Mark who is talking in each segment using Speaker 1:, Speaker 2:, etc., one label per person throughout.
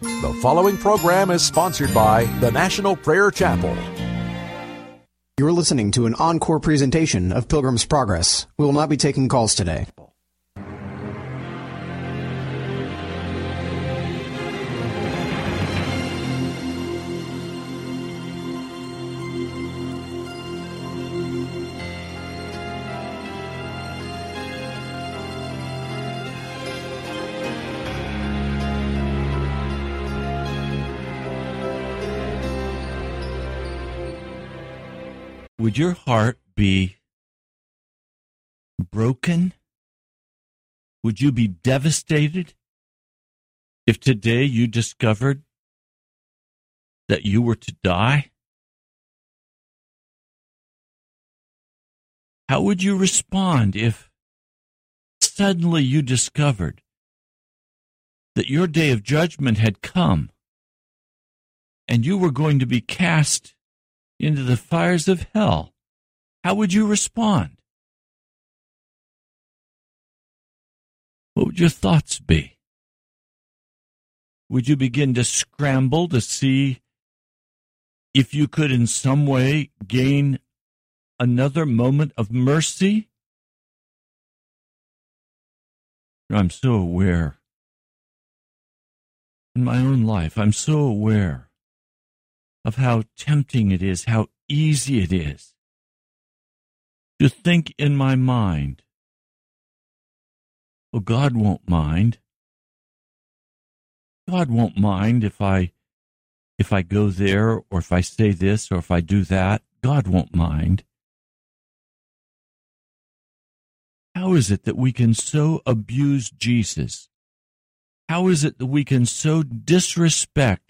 Speaker 1: The following program is sponsored by the National Prayer Chapel.
Speaker 2: You're listening to an encore presentation of Pilgrim's Progress. We will not be taking calls today.
Speaker 3: Would your heart be broken? Would you be devastated if today you discovered that you were to die? How would you respond if suddenly you discovered that your day of judgment had come and you were going to be cast into the fires of hell, how would you respond? What would your thoughts be? Would you begin to scramble to see if you could in some way gain another moment of mercy? I'm so aware. In my own life, I'm so aware of how tempting it is, how easy it is to think in my mind, well, God won't mind. God won't mind if I if I go there or if I say this or if I do that. God won't mind. How is it that we can so abuse Jesus? How is it that we can so disrespect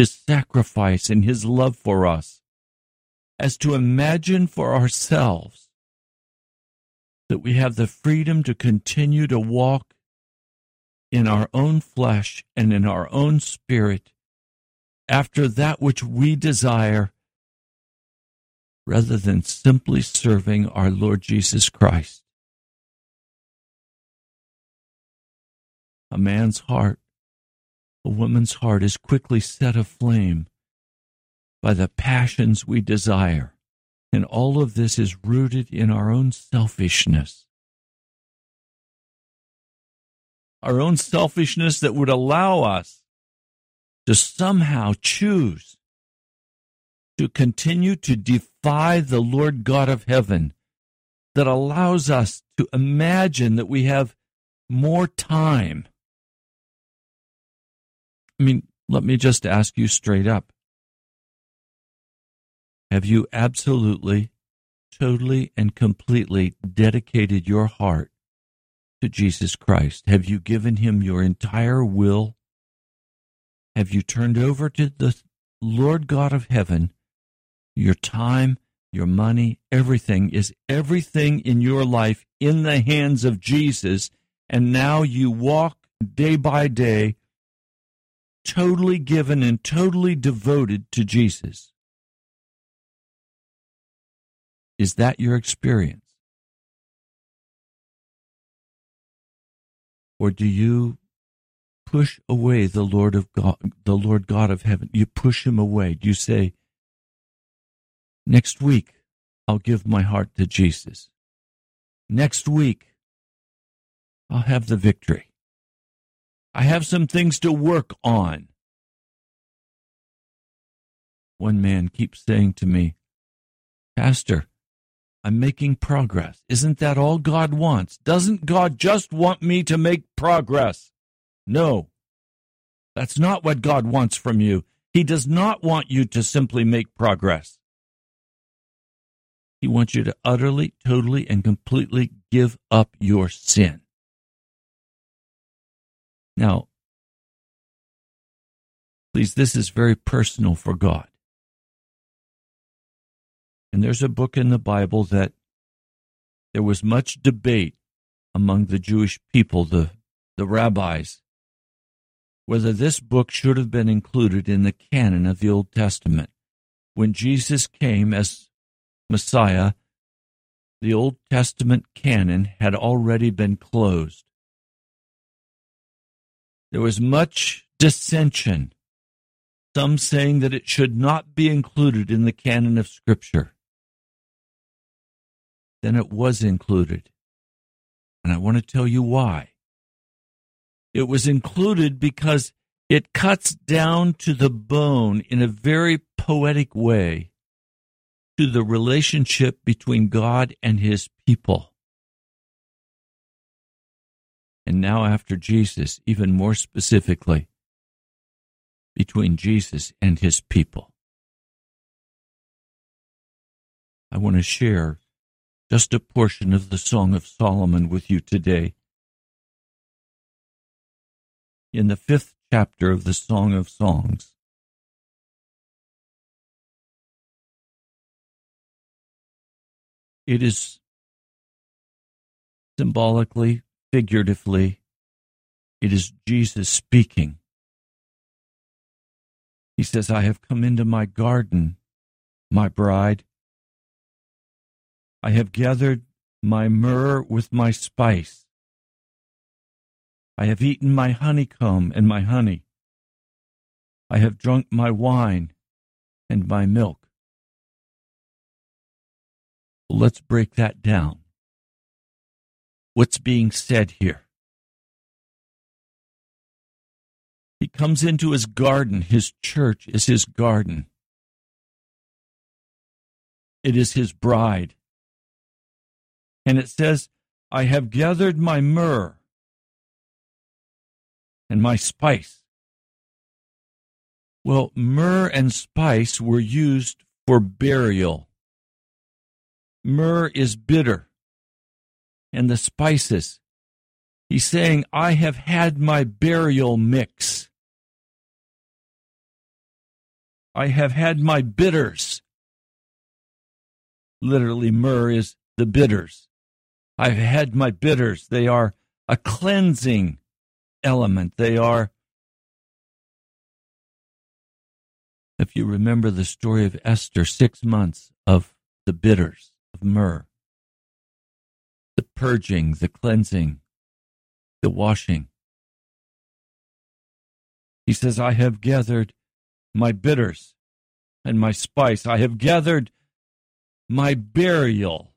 Speaker 3: his sacrifice and his love for us as to imagine for ourselves that we have the freedom to continue to walk in our own flesh and in our own spirit after that which we desire rather than simply serving our Lord Jesus Christ. A man's heart a woman's heart is quickly set aflame by the passions we desire. And all of this is rooted in our own selfishness. Our own selfishness that would allow us to somehow choose to continue to defy the Lord God of heaven, that allows us to imagine that we have more time I mean, let me just ask you straight up. Have you absolutely, totally, and completely dedicated your heart to Jesus Christ? Have you given him your entire will? Have you turned over to the Lord God of heaven your time, your money, everything? Is everything in your life in the hands of Jesus? And now you walk day by day totally given and totally devoted to Jesus. Is that your experience? Or do you push away the Lord of God, the Lord God of heaven? You push him away. Do you say, next week, I'll give my heart to Jesus. Next week, I'll have the victory. I have some things to work on. One man keeps saying to me, Pastor, I'm making progress. Isn't that all God wants? Doesn't God just want me to make progress? No. That's not what God wants from you. He does not want you to simply make progress. He wants you to utterly, totally, and completely give up your sin. Now, please, this is very personal for God. And there's a book in the Bible that there was much debate among the Jewish people, the, the rabbis, whether this book should have been included in the canon of the Old Testament. When Jesus came as Messiah, the Old Testament canon had already been closed. There was much dissension, some saying that it should not be included in the canon of Scripture. Then it was included. And I want to tell you why. It was included because it cuts down to the bone in a very poetic way to the relationship between God and his people. And now, after Jesus, even more specifically, between Jesus and his people. I want to share just a portion of the Song of Solomon with you today. In the fifth chapter of the Song of Songs, it is symbolically, figuratively, it is Jesus speaking. He says, I have come into my garden, my bride. I have gathered my myrrh with my spice. I have eaten my honeycomb and my honey. I have drunk my wine and my milk. Let's break that down. What's being said here? He comes into his garden. His church is his garden. It is his bride. And it says, I have gathered my myrrh and my spice. Well, myrrh and spice were used for burial. Myrrh is bitter, and the spices. He's saying, I have had my burial mix. I have had my bitters. Literally, myrrh is the bitters. I've had my bitters. They are a cleansing element. They are, if you remember the story of Esther, six months of the bitters of myrrh, the purging, the cleansing, the washing. He says, I have gathered my bitters and my spice. I have gathered my burial.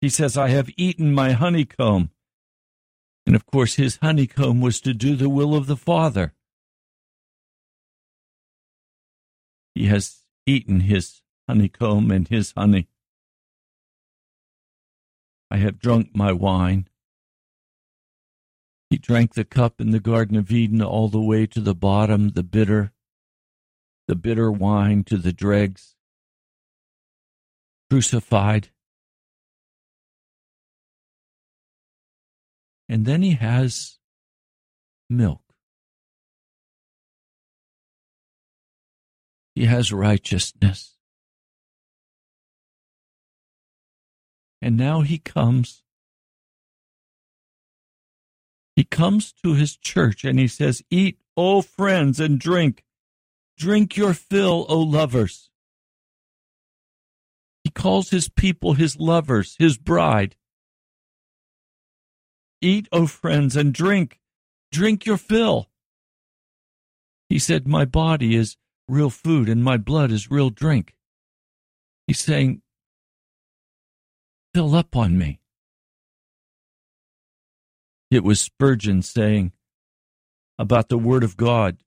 Speaker 3: He says, I have eaten my honeycomb. And of course, his honeycomb was to do the will of the Father. He has eaten his honeycomb and his honey. I have drunk my wine. He drank the cup in the Garden of Eden all the way to the bottom, the bitter, the bitter wine to the dregs. Crucified. And then he has milk. He has righteousness. And now he comes he comes to his church and he says, Eat, O friends, and drink. Drink your fill, O lovers. He calls his people his lovers, his bride. Eat, O friends, and drink. Drink your fill. He said, My body is real food and my blood is real drink. He's saying, Fill up on me. It was Spurgeon saying about the Word of God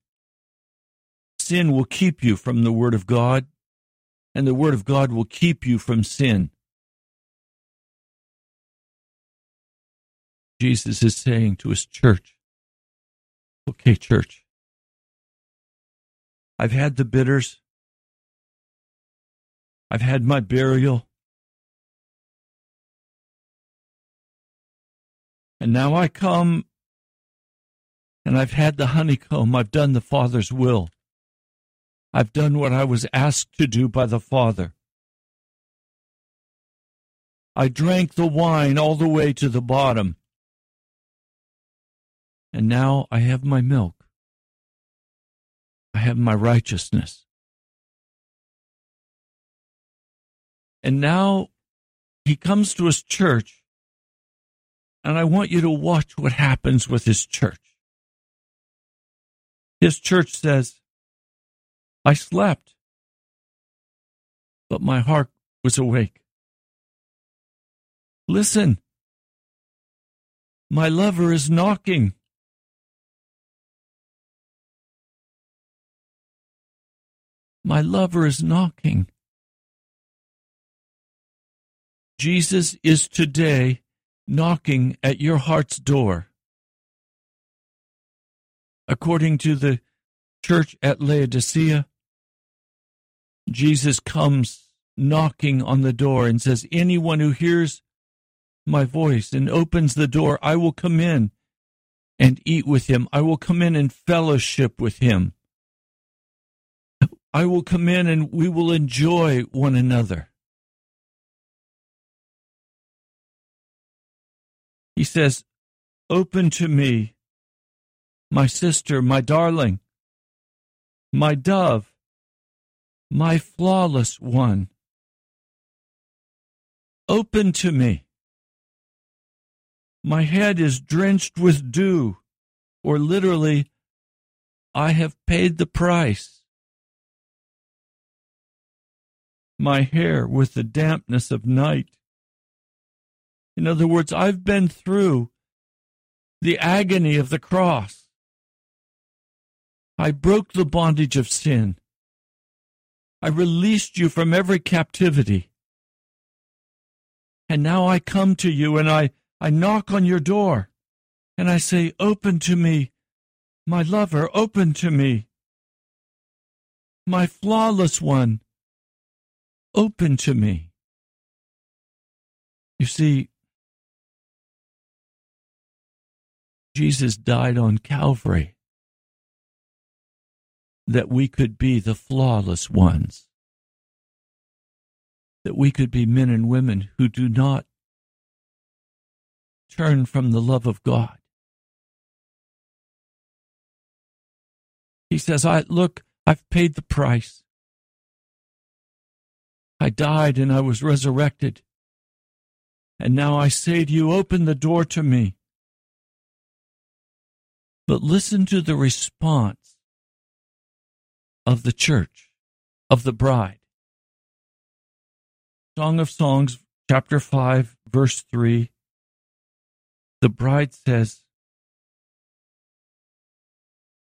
Speaker 3: sin will keep you from the Word of God, and the Word of God will keep you from sin. Jesus is saying to his church, Okay, church, I've had the bitters, I've had my burial, And now I come and I've had the honeycomb. I've done the Father's will. I've done what I was asked to do by the Father. I drank the wine all the way to the bottom. And now I have my milk. I have my righteousness. And now he comes to his church and I want you to watch what happens with his church. His church says, I slept, but my heart was awake. Listen, my lover is knocking. My lover is knocking. Jesus is today knocking at your heart's door. According to the church at Laodicea, Jesus comes knocking on the door and says, Anyone who hears my voice and opens the door, I will come in and eat with him. I will come in and fellowship with him. I will come in and we will enjoy one another. He says, Open to me, my sister, my darling, my dove, my flawless one. Open to me. My head is drenched with dew, or literally, I have paid the price. My hair with the dampness of night. In other words, I've been through the agony of the cross. I broke the bondage of sin. I released you from every captivity. And now I come to you and I I knock on your door and I say, Open to me, my lover, open to me. My flawless one, open to me. You see, Jesus died on Calvary that we could be the flawless ones, that we could be men and women who do not turn from the love of God. He says, I look, I've paid the price. I died and I was resurrected. And now I say to you, open the door to me. But listen to the response of the church, of the bride. Song of Songs, chapter 5, verse 3 the bride says,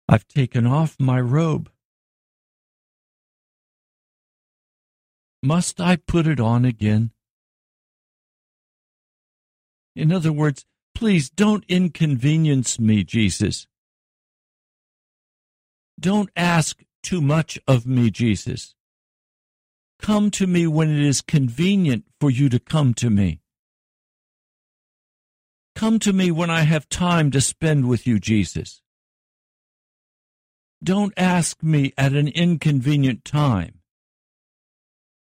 Speaker 3: I've taken off my robe. Must I put it on again? In other words, please don't inconvenience me, Jesus. Don't ask too much of me, Jesus. Come to me when it is convenient for you to come to me. Come to me when I have time to spend with you, Jesus. Don't ask me at an inconvenient time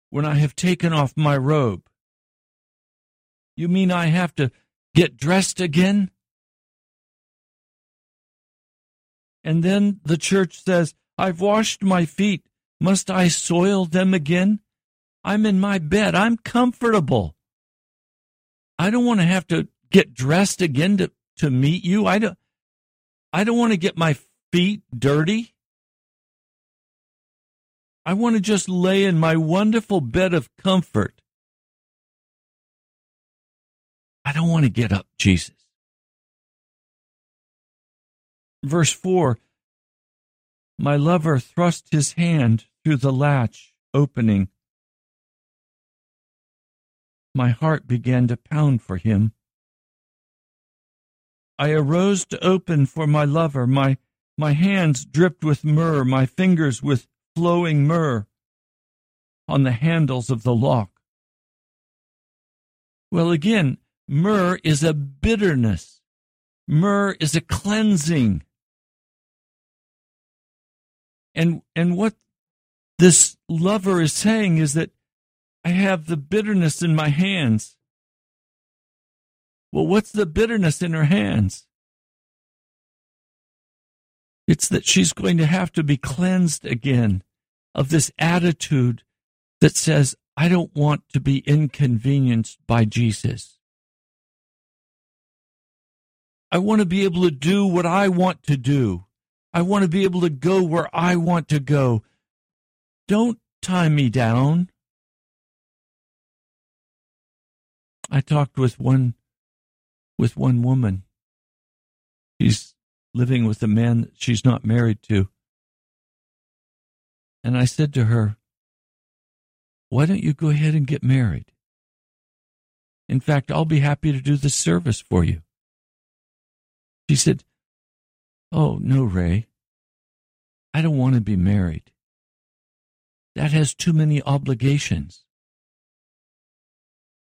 Speaker 3: when I have taken off my robe. You mean I have to get dressed again? And then the church says, I've washed my feet. Must I soil them again? I'm in my bed. I'm comfortable. I don't want to have to get dressed again to, to meet you. I don't, I don't want to get my feet dirty. I want to just lay in my wonderful bed of comfort. I don't want to get up, Jesus. Verse 4 My lover thrust his hand through the latch opening. My heart began to pound for him. I arose to open for my lover. My, my hands dripped with myrrh, my fingers with flowing myrrh on the handles of the lock. Well, again, myrrh is a bitterness. Myrrh is a cleansing. And, and what this lover is saying is that I have the bitterness in my hands. Well, what's the bitterness in her hands? It's that she's going to have to be cleansed again of this attitude that says, I don't want to be inconvenienced by Jesus. I want to be able to do what I want to do. I want to be able to go where I want to go. Don't tie me down. I talked with one with one woman. She's living with a man that she's not married to. And I said to her, Why don't you go ahead and get married? In fact, I'll be happy to do the service for you. She said, Oh, no, Ray. I don't want to be married. That has too many obligations.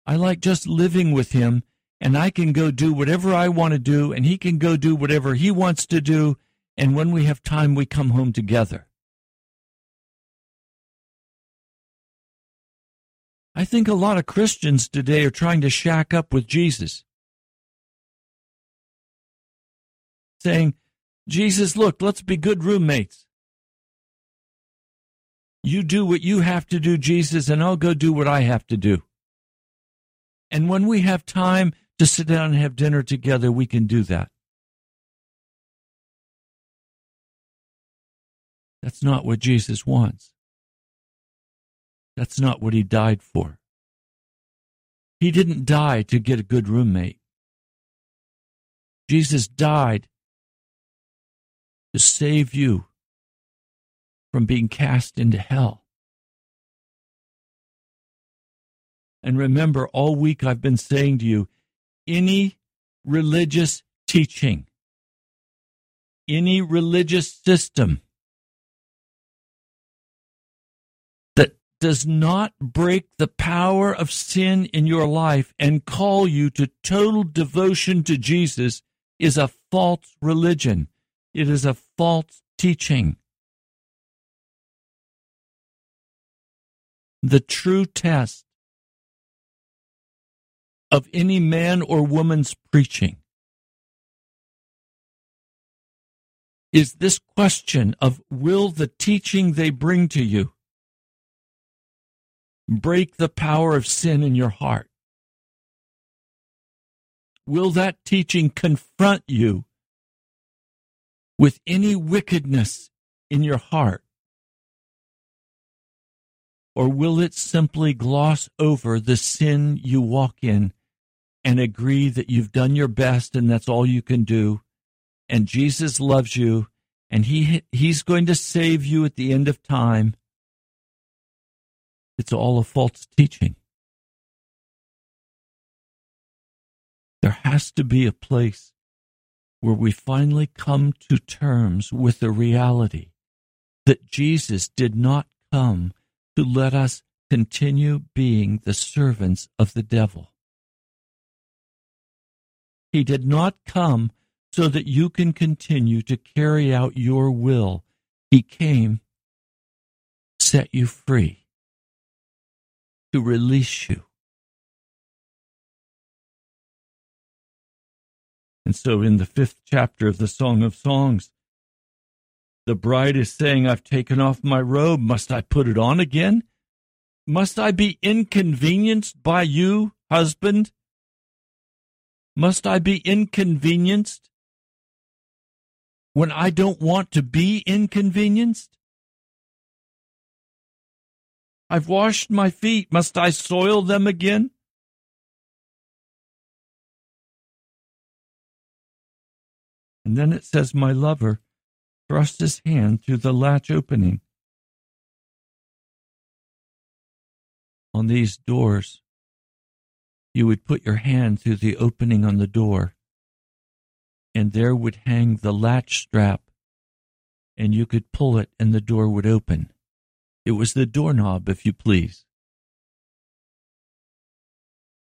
Speaker 3: I like just living with him, and I can go do whatever I want to do, and he can go do whatever he wants to do, and when we have time, we come home together. I think a lot of Christians today are trying to shack up with Jesus. Saying, Jesus, look, let's be good roommates. You do what you have to do, Jesus, and I'll go do what I have to do. And when we have time to sit down and have dinner together, we can do that. That's not what Jesus wants. That's not what he died for. He didn't die to get a good roommate. Jesus died to save you from being cast into hell. And remember, all week I've been saying to you any religious teaching, any religious system that does not break the power of sin in your life and call you to total devotion to Jesus is a false religion. It is a false teaching. The true test of any man or woman's preaching is this question of will the teaching they bring to you break the power of sin in your heart? Will that teaching confront you with any wickedness in your heart? Or will it simply gloss over the sin you walk in and agree that you've done your best and that's all you can do. And Jesus loves you and he, he's going to save you at the end of time. It's all a false teaching. There has to be a place where we finally come to terms with the reality that Jesus did not come to let us continue being the servants of the devil. He did not come so that you can continue to carry out your will. He came set you free, to release you. And so, in the fifth chapter of the Song of Songs, the bride is saying, I've taken off my robe. Must I put it on again? Must I be inconvenienced by you, husband? Must I be inconvenienced when I don't want to be inconvenienced? I've washed my feet. Must I soil them again? And then it says, My lover thrust his hand through the latch opening. On these doors, you would put your hand through the opening on the door, and there would hang the latch strap, and you could pull it, and the door would open. It was the doorknob, if you please.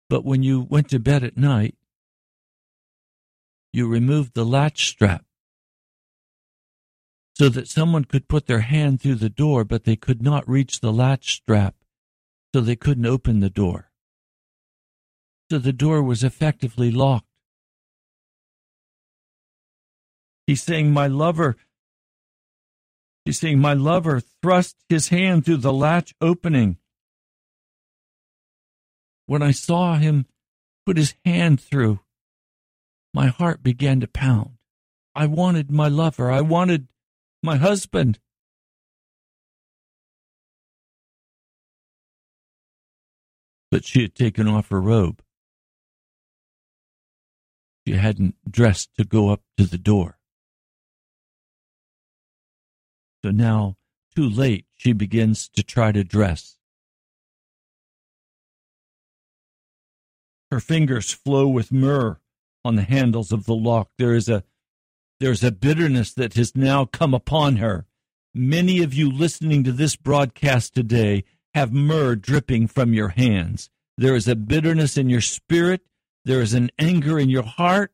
Speaker 3: But when you went to bed at night, you removed the latch strap so that someone could put their hand through the door, but they could not reach the latch strap, so they couldn't open the door so the door was effectively locked. He's saying, My lover, he's saying, My lover thrust his hand through the latch opening. When I saw him put his hand through, my heart began to pound. I wanted my lover. I wanted my husband. But she had taken off her robe. She hadn't dressed to go up to the door. So now, too late, she begins to try to dress. Her fingers flow with myrrh on the handles of the lock. There is a there's a bitterness that has now come upon her. Many of you listening to this broadcast today have myrrh dripping from your hands. There is a bitterness in your spirit. There is an anger in your heart.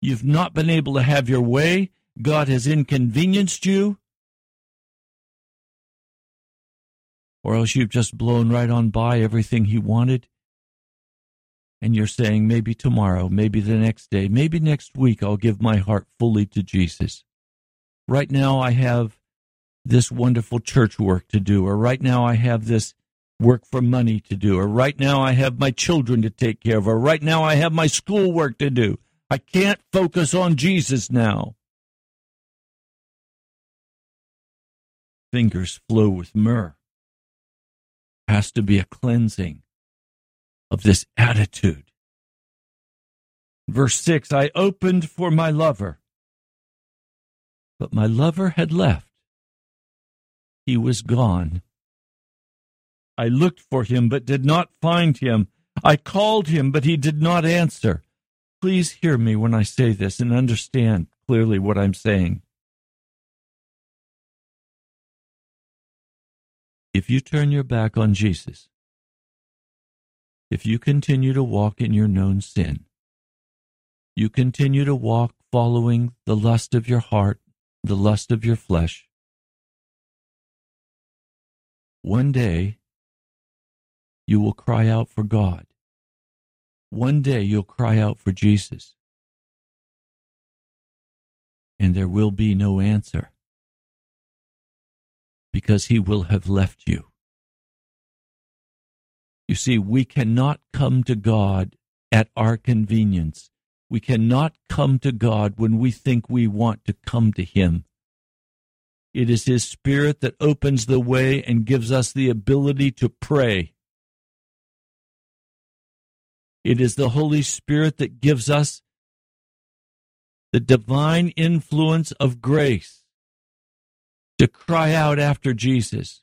Speaker 3: You've not been able to have your way. God has inconvenienced you. Or else you've just blown right on by everything He wanted and you're saying maybe tomorrow, maybe the next day, maybe next week, I'll give my heart fully to Jesus. Right now, I have this wonderful church work to do, or right now, I have this work for money to do, or right now, I have my children to take care of, or right now, I have my school work to do. I can't focus on Jesus now. Fingers flow with myrrh. Has to be a cleansing of this attitude. Verse 6 I opened for my lover, but my lover had left. He was gone. I looked for him, but did not find him. I called him, but he did not answer. Please hear me when I say this and understand clearly what I'm saying. If you turn your back on Jesus, if you continue to walk in your known sin, you continue to walk following the lust of your heart, the lust of your flesh, one day you will cry out for God. One day you'll cry out for Jesus. And there will be no answer because he will have left you. You see, we cannot come to God at our convenience. We cannot come to God when we think we want to come to Him. It is His Spirit that opens the way and gives us the ability to pray. It is the Holy Spirit that gives us the divine influence of grace to cry out after Jesus.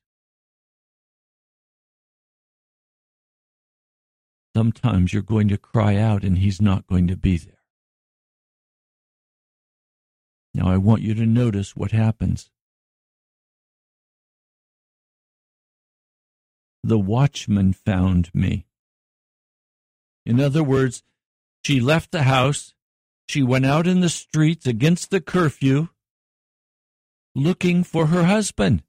Speaker 3: Sometimes you're going to cry out and he's not going to be there. Now, I want you to notice what happens. The watchman found me. In other words, she left the house, she went out in the streets against the curfew, looking for her husband,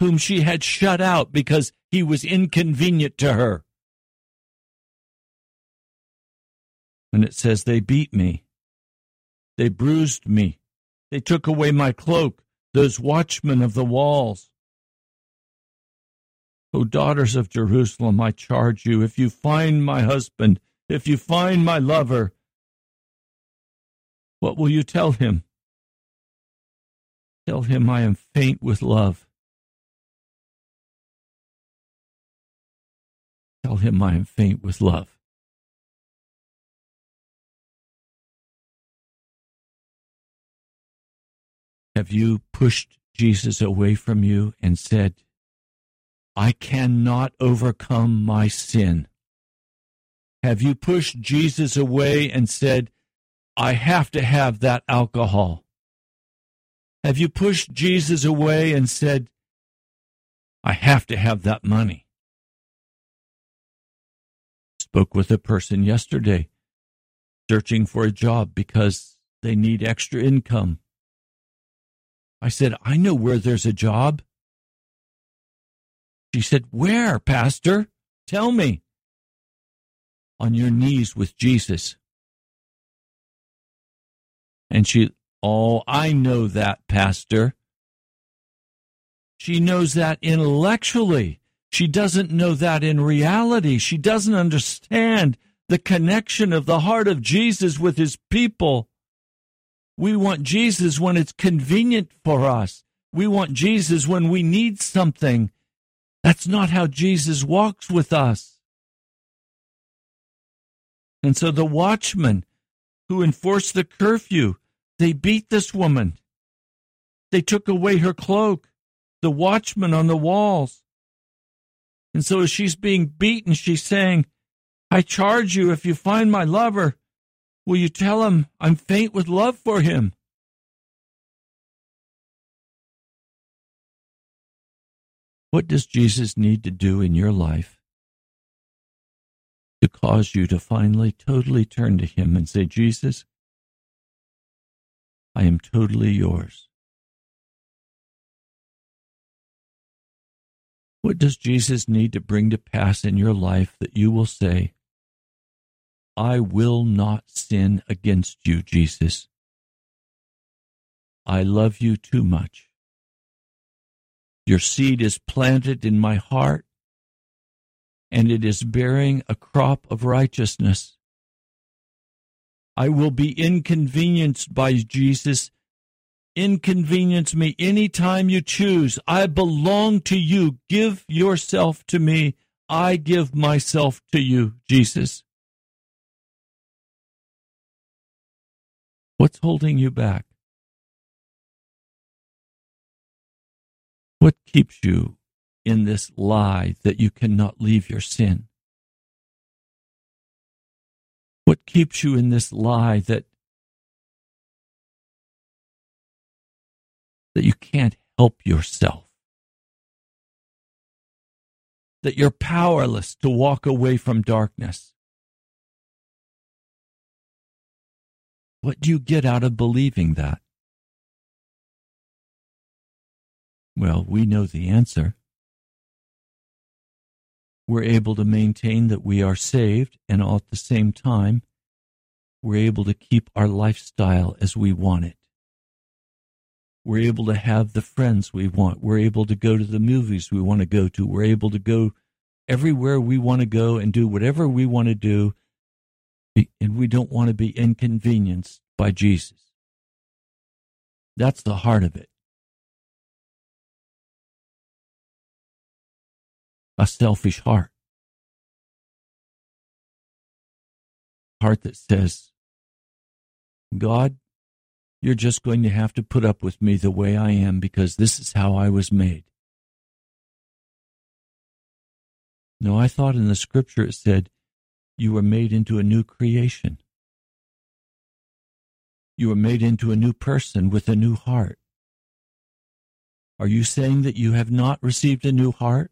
Speaker 3: whom she had shut out because he was inconvenient to her. And it says, They beat me. They bruised me. They took away my cloak, those watchmen of the walls. O daughters of Jerusalem, I charge you, if you find my husband, if you find my lover, what will you tell him? Tell him I am faint with love. Tell him I am faint with love. Have you pushed Jesus away from you and said, I cannot overcome my sin? Have you pushed Jesus away and said, I have to have that alcohol? Have you pushed Jesus away and said, I have to have that money? Spoke with a person yesterday searching for a job because they need extra income. I said, I know where there's a job. She said, Where, Pastor? Tell me. On your knees with Jesus. And she, Oh, I know that, Pastor. She knows that intellectually. She doesn't know that in reality. She doesn't understand the connection of the heart of Jesus with his people. We want Jesus when it's convenient for us. We want Jesus when we need something. That's not how Jesus walks with us. And so the watchmen who enforced the curfew, they beat this woman. They took away her cloak, the watchman on the walls. And so as she's being beaten, she's saying, I charge you, if you find my lover, will you tell him I'm faint with love for him? What does Jesus need to do in your life to cause you to finally totally turn to him and say, Jesus, I am totally yours? What does Jesus need to bring to pass in your life that you will say, I will not sin against you, Jesus? I love you too much. Your seed is planted in my heart, and it is bearing a crop of righteousness. I will be inconvenienced by Jesus inconvenience me any time you choose. I belong to you. Give yourself to me. I give myself to you, Jesus. What's holding you back? What keeps you in this lie that you cannot leave your sin? What keeps you in this lie that that you can't help yourself, that you're powerless to walk away from darkness. What do you get out of believing that? Well, we know the answer. We're able to maintain that we are saved, and all at the same time, we're able to keep our lifestyle as we want it. We're able to have the friends we want. We're able to go to the movies we want to go to. We're able to go everywhere we want to go and do whatever we want to do. And we don't want to be inconvenienced by Jesus. That's the heart of it. A selfish heart. Heart that says, God, you're just going to have to put up with me the way I am because this is how I was made. No, I thought in the scripture it said, You were made into a new creation. You were made into a new person with a new heart. Are you saying that you have not received a new heart?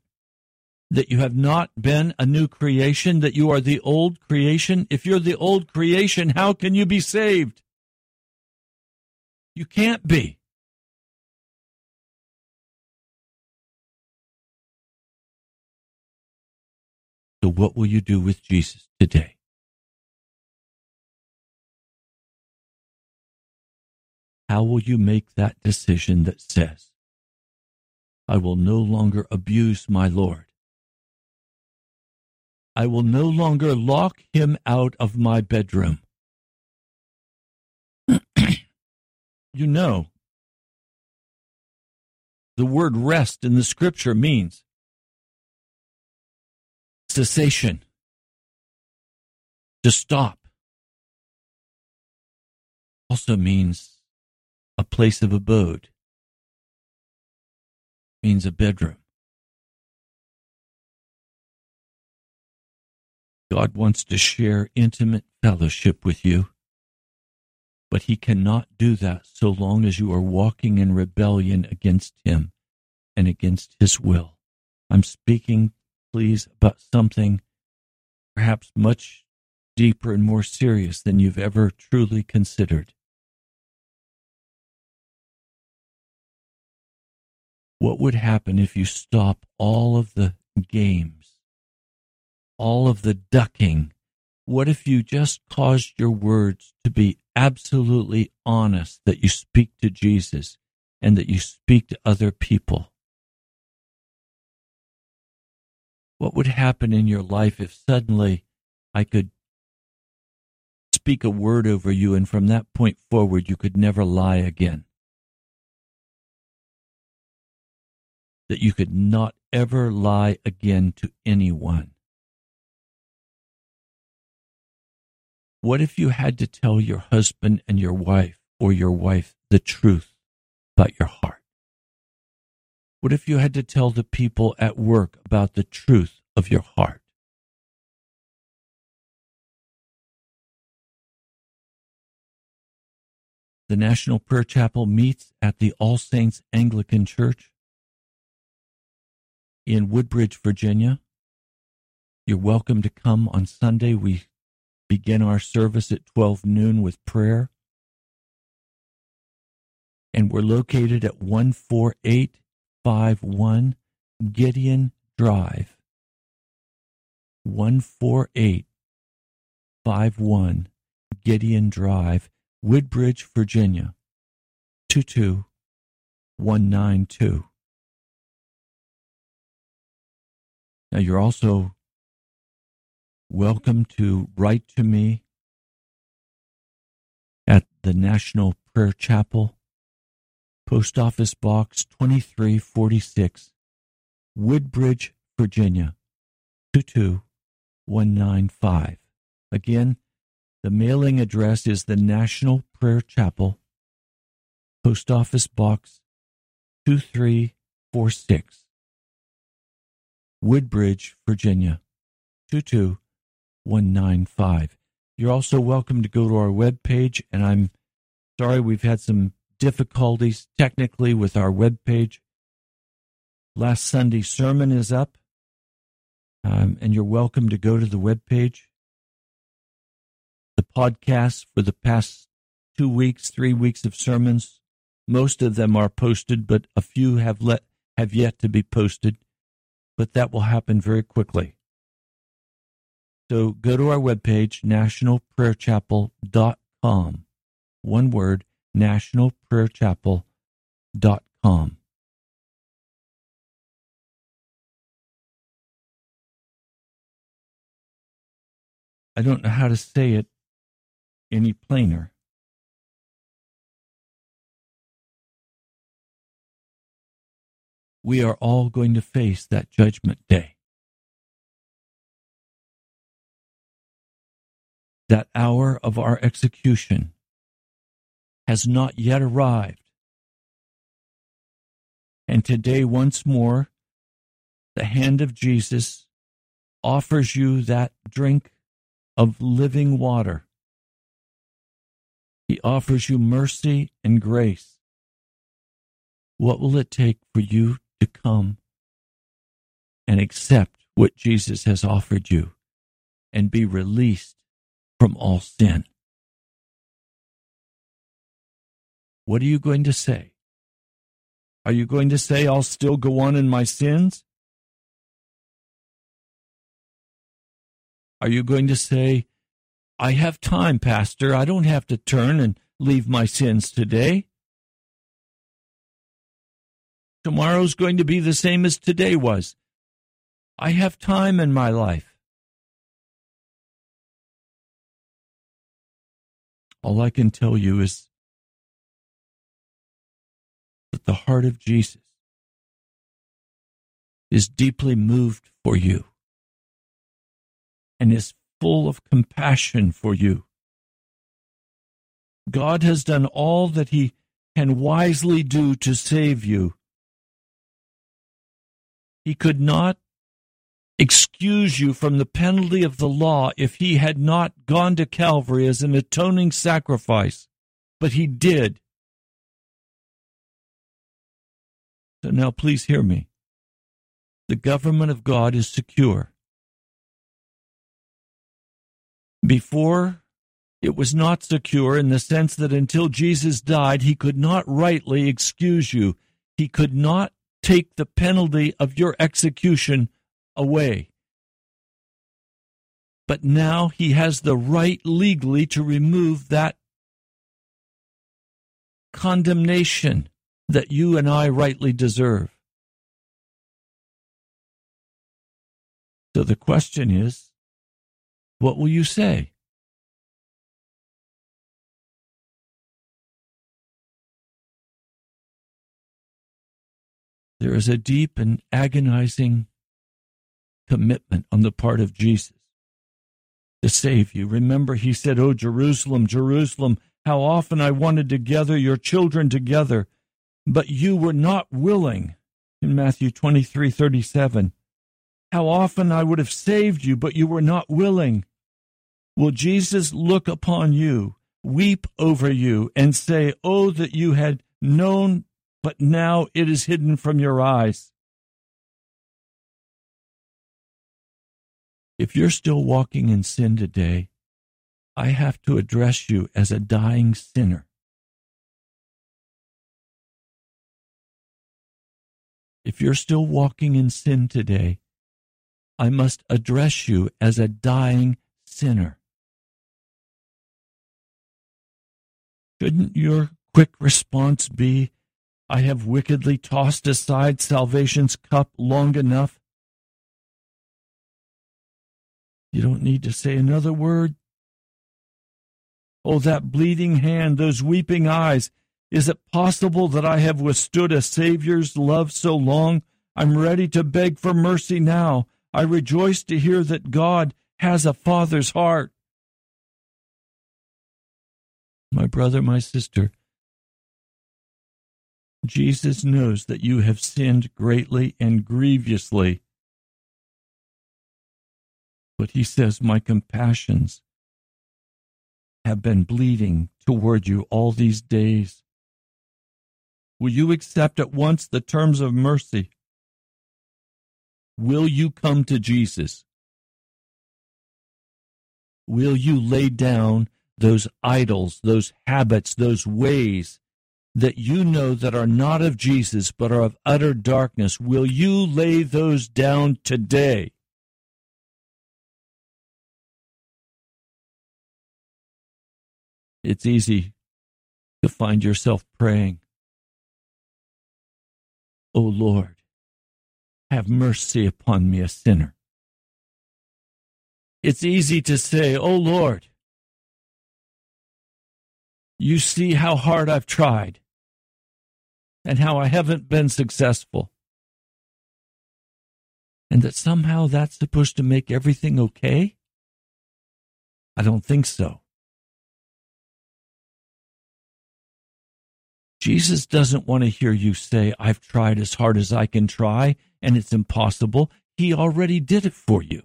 Speaker 3: That you have not been a new creation? That you are the old creation? If you're the old creation, how can you be saved? You can't be. So, what will you do with Jesus today? How will you make that decision that says, I will no longer abuse my Lord? I will no longer lock him out of my bedroom. you know, the word rest in the scripture means cessation, to stop. Also means a place of abode, means a bedroom. God wants to share intimate fellowship with you. But he cannot do that so long as you are walking in rebellion against him and against his will. I'm speaking, please, about something perhaps much deeper and more serious than you've ever truly considered. What would happen if you stop all of the games, all of the ducking, what if you just caused your words to be absolutely honest that you speak to Jesus and that you speak to other people? What would happen in your life if suddenly I could speak a word over you, and from that point forward, you could never lie again. That you could not ever lie again to anyone. What if you had to tell your husband and your wife or your wife the truth about your heart? What if you had to tell the people at work about the truth of your heart? The National Prayer Chapel meets at the All Saints Anglican Church in Woodbridge, Virginia. You're welcome to come on Sunday. We begin our service at 12 noon with prayer. And we're located at 14851 Gideon Drive. 14851 Gideon Drive Woodbridge, Virginia 22192. Now, you're also welcome to write to me at the National Prayer Chapel, Post Office Box 2346, Woodbridge, Virginia 22195. Again, the mailing address is the National Prayer Chapel, Post Office Box 2346, Woodbridge, Virginia 22195. You're also welcome to go to our webpage, and I'm sorry we've had some difficulties technically with our webpage. Last Sunday's sermon is up, um, and you're welcome to go to the webpage the podcasts for the past two weeks, three weeks of sermons. Most of them are posted, but a few have let have yet to be posted. But that will happen very quickly. So go to our webpage, nationalprayerchapel.com. One word, nationalprayerchapel.com. I don't know how to say it any plainer. We are all going to face that judgment day. That hour of our execution has not yet arrived. And today, once more, the hand of Jesus offers you that drink of living water he offers you mercy and grace. What will it take for you to come and accept what Jesus has offered you and be released from all sin? What are you going to say? Are you going to say, I'll still go on in my sins? Are you going to say, I have time, Pastor. I don't have to turn and leave my sins today. Tomorrow's going to be the same as today was. I have time in my life. All I can tell you is the heart of Jesus is deeply moved for you and is full of compassion for you. God has done all that He can wisely do to save you. He could not excuse you from the penalty of the law if He had not gone to Calvary as an atoning sacrifice, but He did. So now please hear me. The government of God is secure. Before, it was not secure in the sense that until Jesus died, he could not rightly excuse you. He could not take the penalty of your execution away. But now he has the right legally to remove that condemnation that you and I rightly deserve. So the question is, what will you say? There is a deep and agonizing commitment on the part of Jesus to save you. Remember, he said, Oh, Jerusalem, Jerusalem, how often I wanted to gather your children together but you were not willing. In Matthew 23 37. How often I would have saved you, but you were not willing. Will Jesus look upon you, weep over you, and say, Oh, that you had known, but now it is hidden from your eyes? If you're still walking in sin today, I have to address you as a dying sinner. If you're still walking in sin today, I must address you as a dying sinner. Shouldn't your quick response be, I have wickedly tossed aside salvation's cup long enough? You don't need to say another word. Oh, that bleeding hand, those weeping eyes. Is it possible that I have withstood a Savior's love so long? I'm ready to beg for mercy now. I rejoice to hear that God has a father's heart. My brother, my sister, Jesus knows that you have sinned greatly and grievously. But he says, My compassions have been bleeding toward you all these days. Will you accept at once the terms of mercy? Will you come to Jesus? Will you lay down those idols, those habits, those ways that you know that are not of Jesus but are of utter darkness? Will you lay those down today? It's easy to find yourself praying, O Lord, have mercy upon me, a sinner. It's easy to say, O Lord, you see how hard I've tried and how I haven't been successful. And that somehow that's supposed to make everything okay? I don't think so. Jesus doesn't want to hear you say, I've tried as hard as I can try and it's impossible. He already did it for you.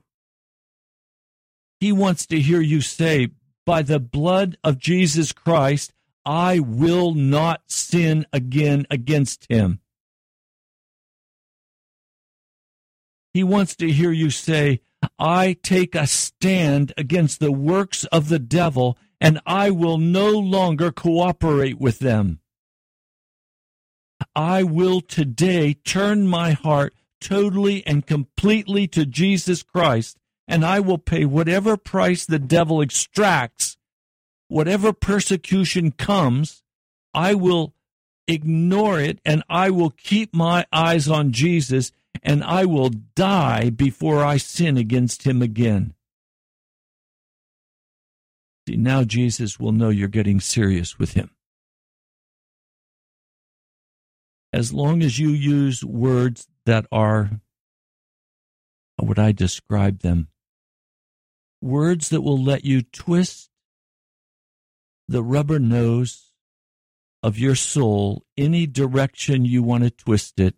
Speaker 3: He wants to hear you say, By the blood of Jesus Christ, I will not sin again against him. He wants to hear you say, I take a stand against the works of the devil and I will no longer cooperate with them. I will today turn my heart totally and completely to Jesus Christ, and I will pay whatever price the devil extracts, whatever persecution comes, I will ignore it and I will keep my eyes on Jesus and I will die before I sin against him again. See, now Jesus will know you're getting serious with him. As long as you use words that are, how would I describe them? Words that will let you twist the rubber nose of your soul any direction you want to twist it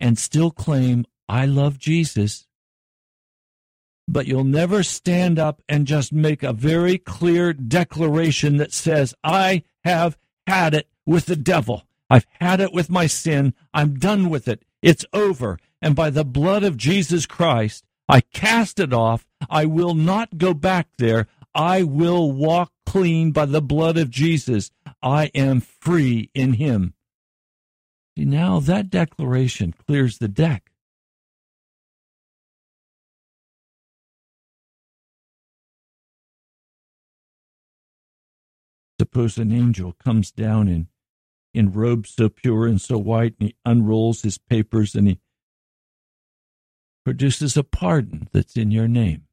Speaker 3: and still claim, I love Jesus. But you'll never stand up and just make a very clear declaration that says, I have had it with the devil. I've had it with my sin. I'm done with it. It's over. And by the blood of Jesus Christ, I cast it off. I will not go back there. I will walk clean by the blood of Jesus. I am free in Him. See, now that declaration clears the deck. Suppose an angel comes down and in robes so pure and so white, and he unrolls his papers and he produces a pardon that's in your name.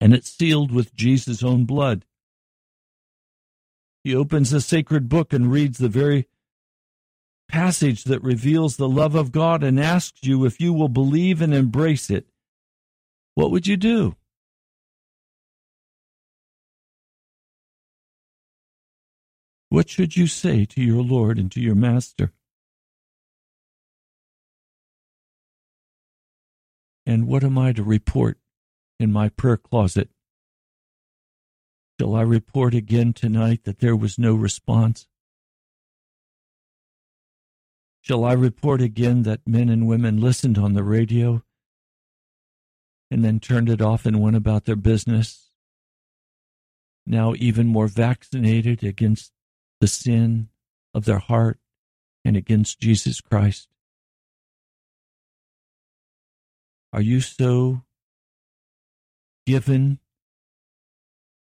Speaker 3: And it's sealed with Jesus' own blood. He opens the sacred book and reads the very passage that reveals the love of God and asks you if you will believe and embrace it, what would you do? What should you say to your Lord and to your Master? And what am I to report in my prayer closet? Shall I report again tonight that there was no response? Shall I report again that men and women listened on the radio and then turned it off and went about their business? Now, even more vaccinated against the sin of their heart and against Jesus Christ. Are you so given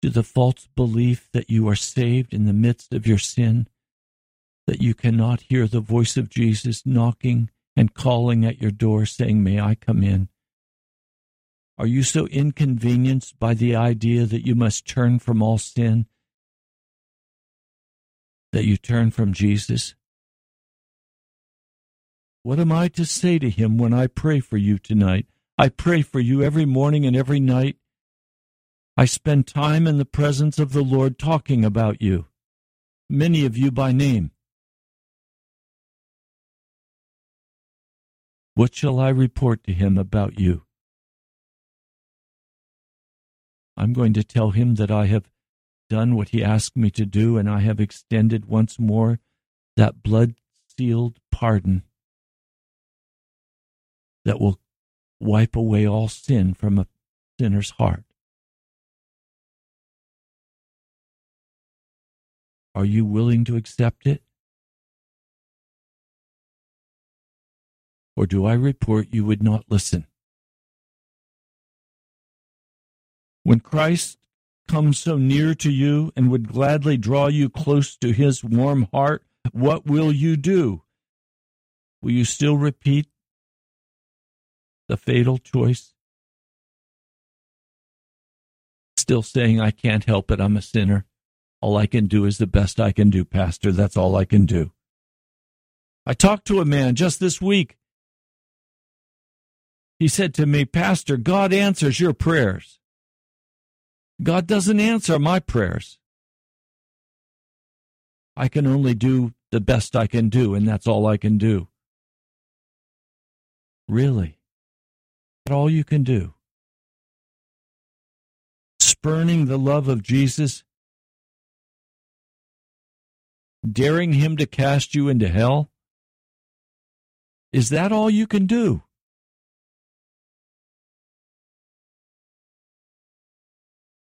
Speaker 3: to the false belief that you are saved in the midst of your sin, that you cannot hear the voice of Jesus knocking and calling at your door saying, May I come in? Are you so inconvenienced by the idea that you must turn from all sin that you turn from Jesus? What am I to say to him when I pray for you tonight? I pray for you every morning and every night. I spend time in the presence of the Lord talking about you, many of you by name. What shall I report to him about you? I'm going to tell him that I have done what he asked me to do, and I have extended once more that blood sealed pardon that will wipe away all sin from a sinner's heart. Are you willing to accept it? Or do I report you would not listen? When Christ comes so near to you and would gladly draw you close to his warm heart, what will you do? Will you still repeat the fatal choice? Still saying, I can't help it, I'm a sinner. All I can do is the best I can do, Pastor. That's all I can do. I talked to a man just this week. He said to me, Pastor, God answers your prayers. God doesn't answer my prayers. I can only do the best I can do, and that's all I can do. Really? That's all you can do? Spurning the love of Jesus? Daring him to cast you into hell? Is that all you can do?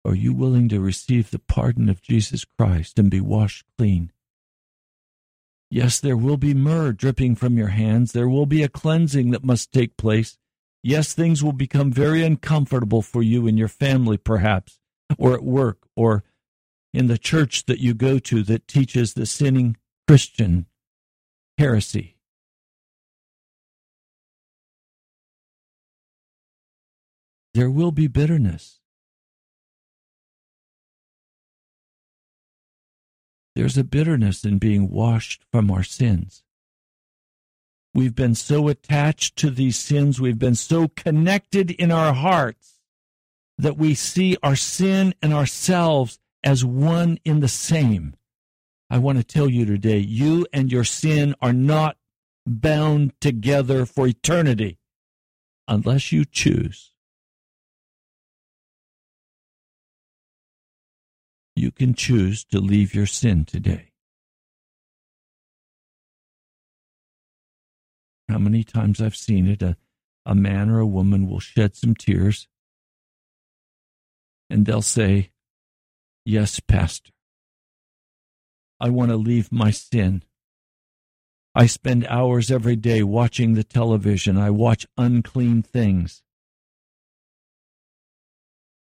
Speaker 3: Are you willing to receive the pardon of Jesus Christ and be washed clean? Yes, there will be myrrh dripping from your hands. There will be a cleansing that must take place. Yes, things will become very uncomfortable for you and your family, perhaps, or at work, or in the church that you go to that teaches the sinning Christian heresy. There will be bitterness. There's a bitterness in being washed from our sins. We've been so attached to these sins, we've been so connected in our hearts that we see our sin and ourselves as one in the same. I want to tell you today, you and your sin are not bound together for eternity unless you choose You can choose to leave your sin today. How many times I've seen it, a, a man or a woman will shed some tears and they'll say, Yes, Pastor, I want to leave my sin. I spend hours every day watching the television. I watch unclean things.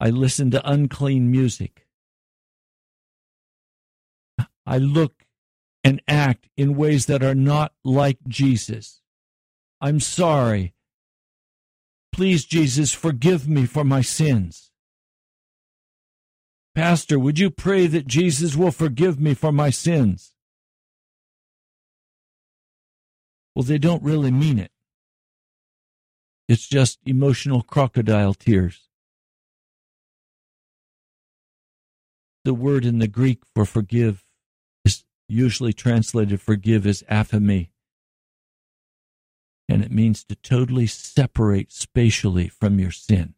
Speaker 3: I listen to unclean music. I look and act in ways that are not like Jesus. I'm sorry. Please, Jesus, forgive me for my sins. Pastor, would you pray that Jesus will forgive me for my sins? Well, they don't really mean it. It's just emotional crocodile tears. The word in the Greek for forgive usually translated forgive is aphiemi. And it means to totally separate spatially from your sin.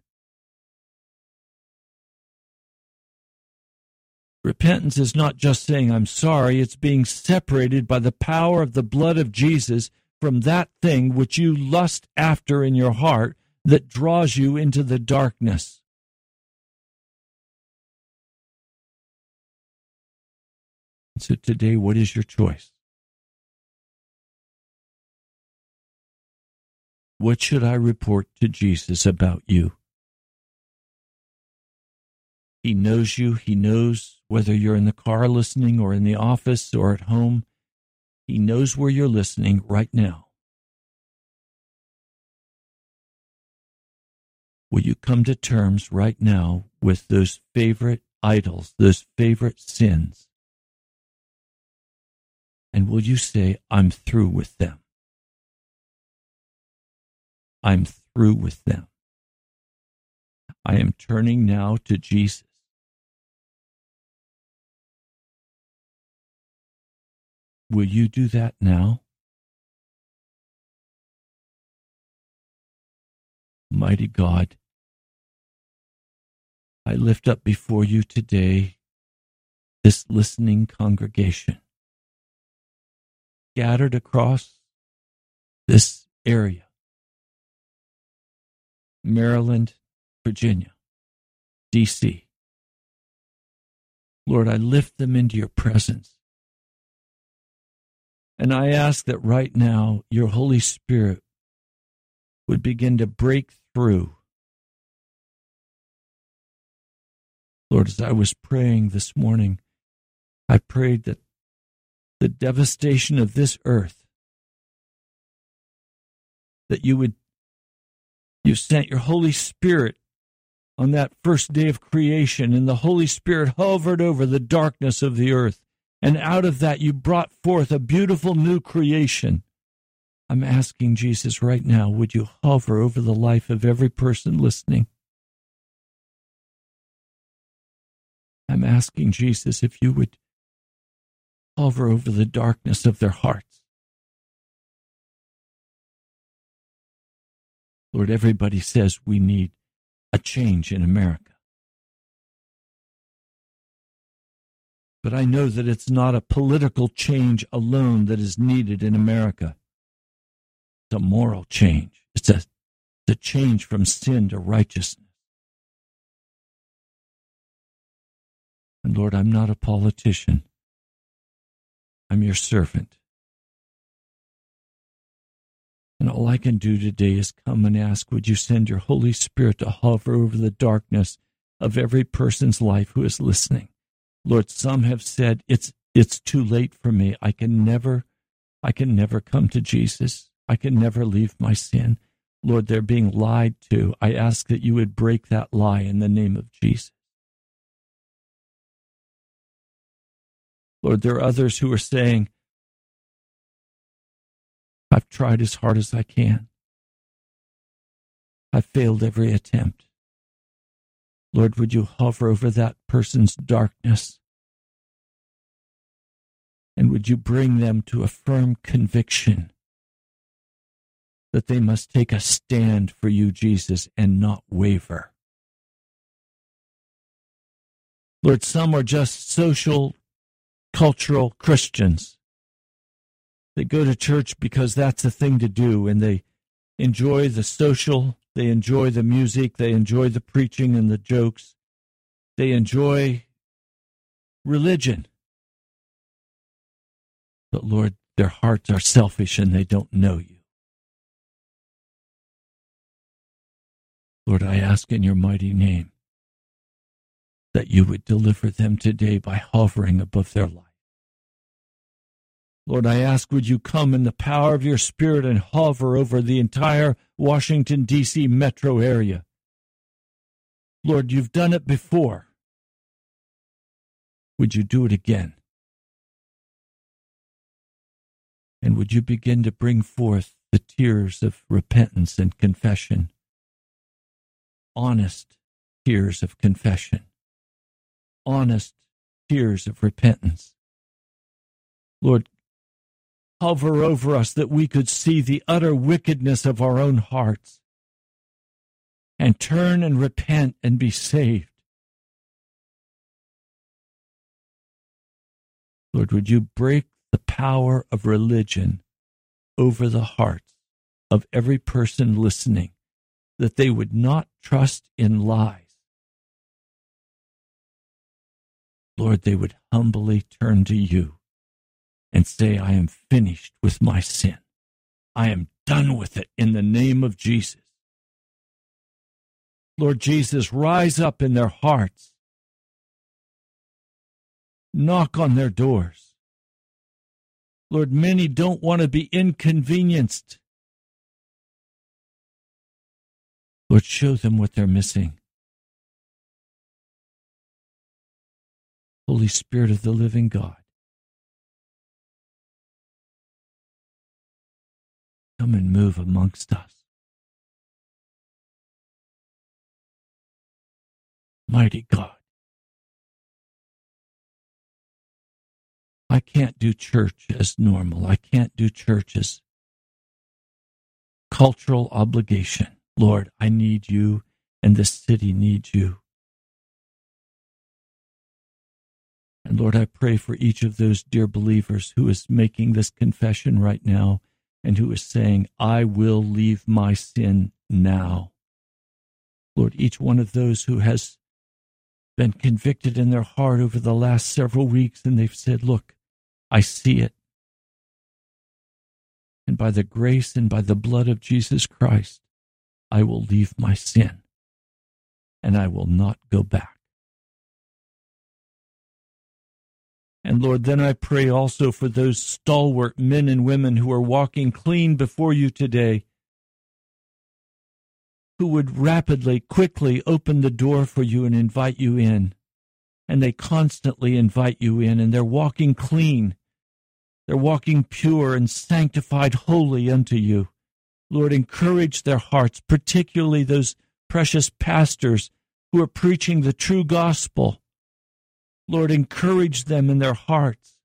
Speaker 3: Repentance is not just saying, I'm sorry, it's being separated by the power of the blood of Jesus from that thing which you lust after in your heart that draws you into the darkness. So today, what is your choice? What should I report to Jesus about you? He knows you. He knows whether you're in the car listening or in the office or at home. He knows where you're listening right now. Will you come to terms right now with those favorite idols, those favorite sins? And will you say, I'm through with them? I'm through with them. I am turning now to Jesus. Will you do that now? Mighty God, I lift up before you today this listening congregation scattered across this area Maryland, Virginia, D.C. Lord, I lift them into your presence. And I ask that right now your Holy Spirit would begin to break through. Lord, as I was praying this morning, I prayed that the devastation of this earth, that you would, you sent your Holy Spirit on that first day of creation, and the Holy Spirit hovered over the darkness of the earth and out of that you brought forth a beautiful new creation. I'm asking Jesus right now, would you hover over the life of every person listening? I'm asking Jesus if you would hover over the darkness of their hearts. Lord, everybody says we need a change in America. But I know that it's not a political change alone that is needed in America. It's a moral change. It's a, it's a change from sin to righteousness. And Lord, I'm not a politician. I'm your servant. And all I can do today is come and ask, would you send your Holy Spirit to hover over the darkness of every person's life who is listening? Lord, some have said it's it's too late for me. I can never I can never come to Jesus. I can never leave my sin. Lord, they're being lied to. I ask that you would break that lie in the name of Jesus. Lord, there are others who are saying, I've tried as hard as I can. I've failed every attempt. Lord, would you hover over that person's darkness? And would you bring them to a firm conviction that they must take a stand for you, Jesus, and not waver? Lord, some are just social, cultural Christians. They go to church because that's the thing to do, and they enjoy the social they enjoy the music. They enjoy the preaching and the jokes. They enjoy religion. But Lord, their hearts are selfish and they don't know you. Lord, I ask in your mighty name that you would deliver them today by hovering above their life. Lord, I ask, would you come in the power of your Spirit and hover over the entire Washington, D.C. metro area? Lord, you've done it before. Would you do it again? And would you begin to bring forth the tears of repentance and confession? Honest tears of confession, honest tears of repentance. Lord, hover over us that we could see the utter wickedness of our own hearts and turn and repent and be saved. Lord, would you break the power of religion over the hearts of every person listening, that they would not trust in lies. Lord, they would humbly turn to you and say, I am finished with my sin. I am done with it in the name of Jesus. Lord Jesus, rise up in their hearts. Knock on their doors. Lord, many don't want to be inconvenienced. Lord, show them what they're missing. Holy Spirit of the living God, come and move amongst us. Mighty God. I can't do church as normal. I can't do church as cultural obligation. Lord, I need you, and this city needs you. And Lord, I pray for each of those dear believers who is making this confession right now and who is saying, I will leave my sin now. Lord, each one of those who has been convicted in their heart over the last several weeks and they've said, Look, I see it. And by the grace and by the blood of Jesus Christ, I will leave my sin and I will not go back. And Lord, then I pray also for those stalwart men and women who are walking clean before you today, who would rapidly, quickly open the door for you and invite you in. And they constantly invite you in, and they're walking clean. They're walking pure and sanctified holy unto you. Lord, encourage their hearts, particularly those precious pastors who are preaching the true gospel. Lord, encourage them in their hearts.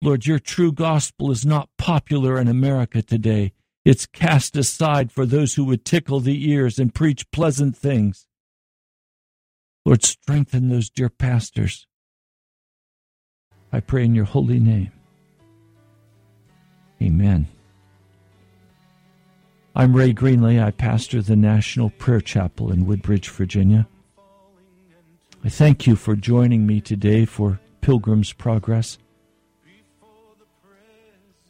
Speaker 3: Lord, your true gospel is not popular in America today. It's cast aside for those who would tickle the ears and preach pleasant things. Lord, strengthen those dear pastors. I pray in your holy name. Amen. I'm Ray Greenley. I pastor the National Prayer Chapel in Woodbridge, Virginia. I thank you for joining me today for Pilgrim's Progress.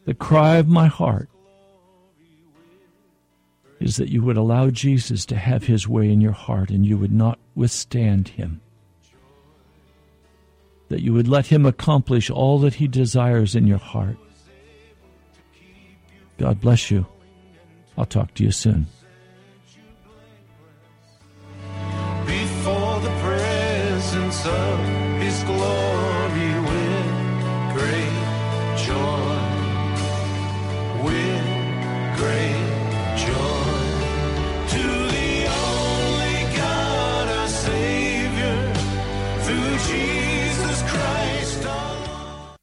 Speaker 3: The cry of my heart is that you would allow Jesus to have his way in your heart and you would not withstand him that you would let Him accomplish all that He desires in your heart. God bless you. I'll talk to you soon.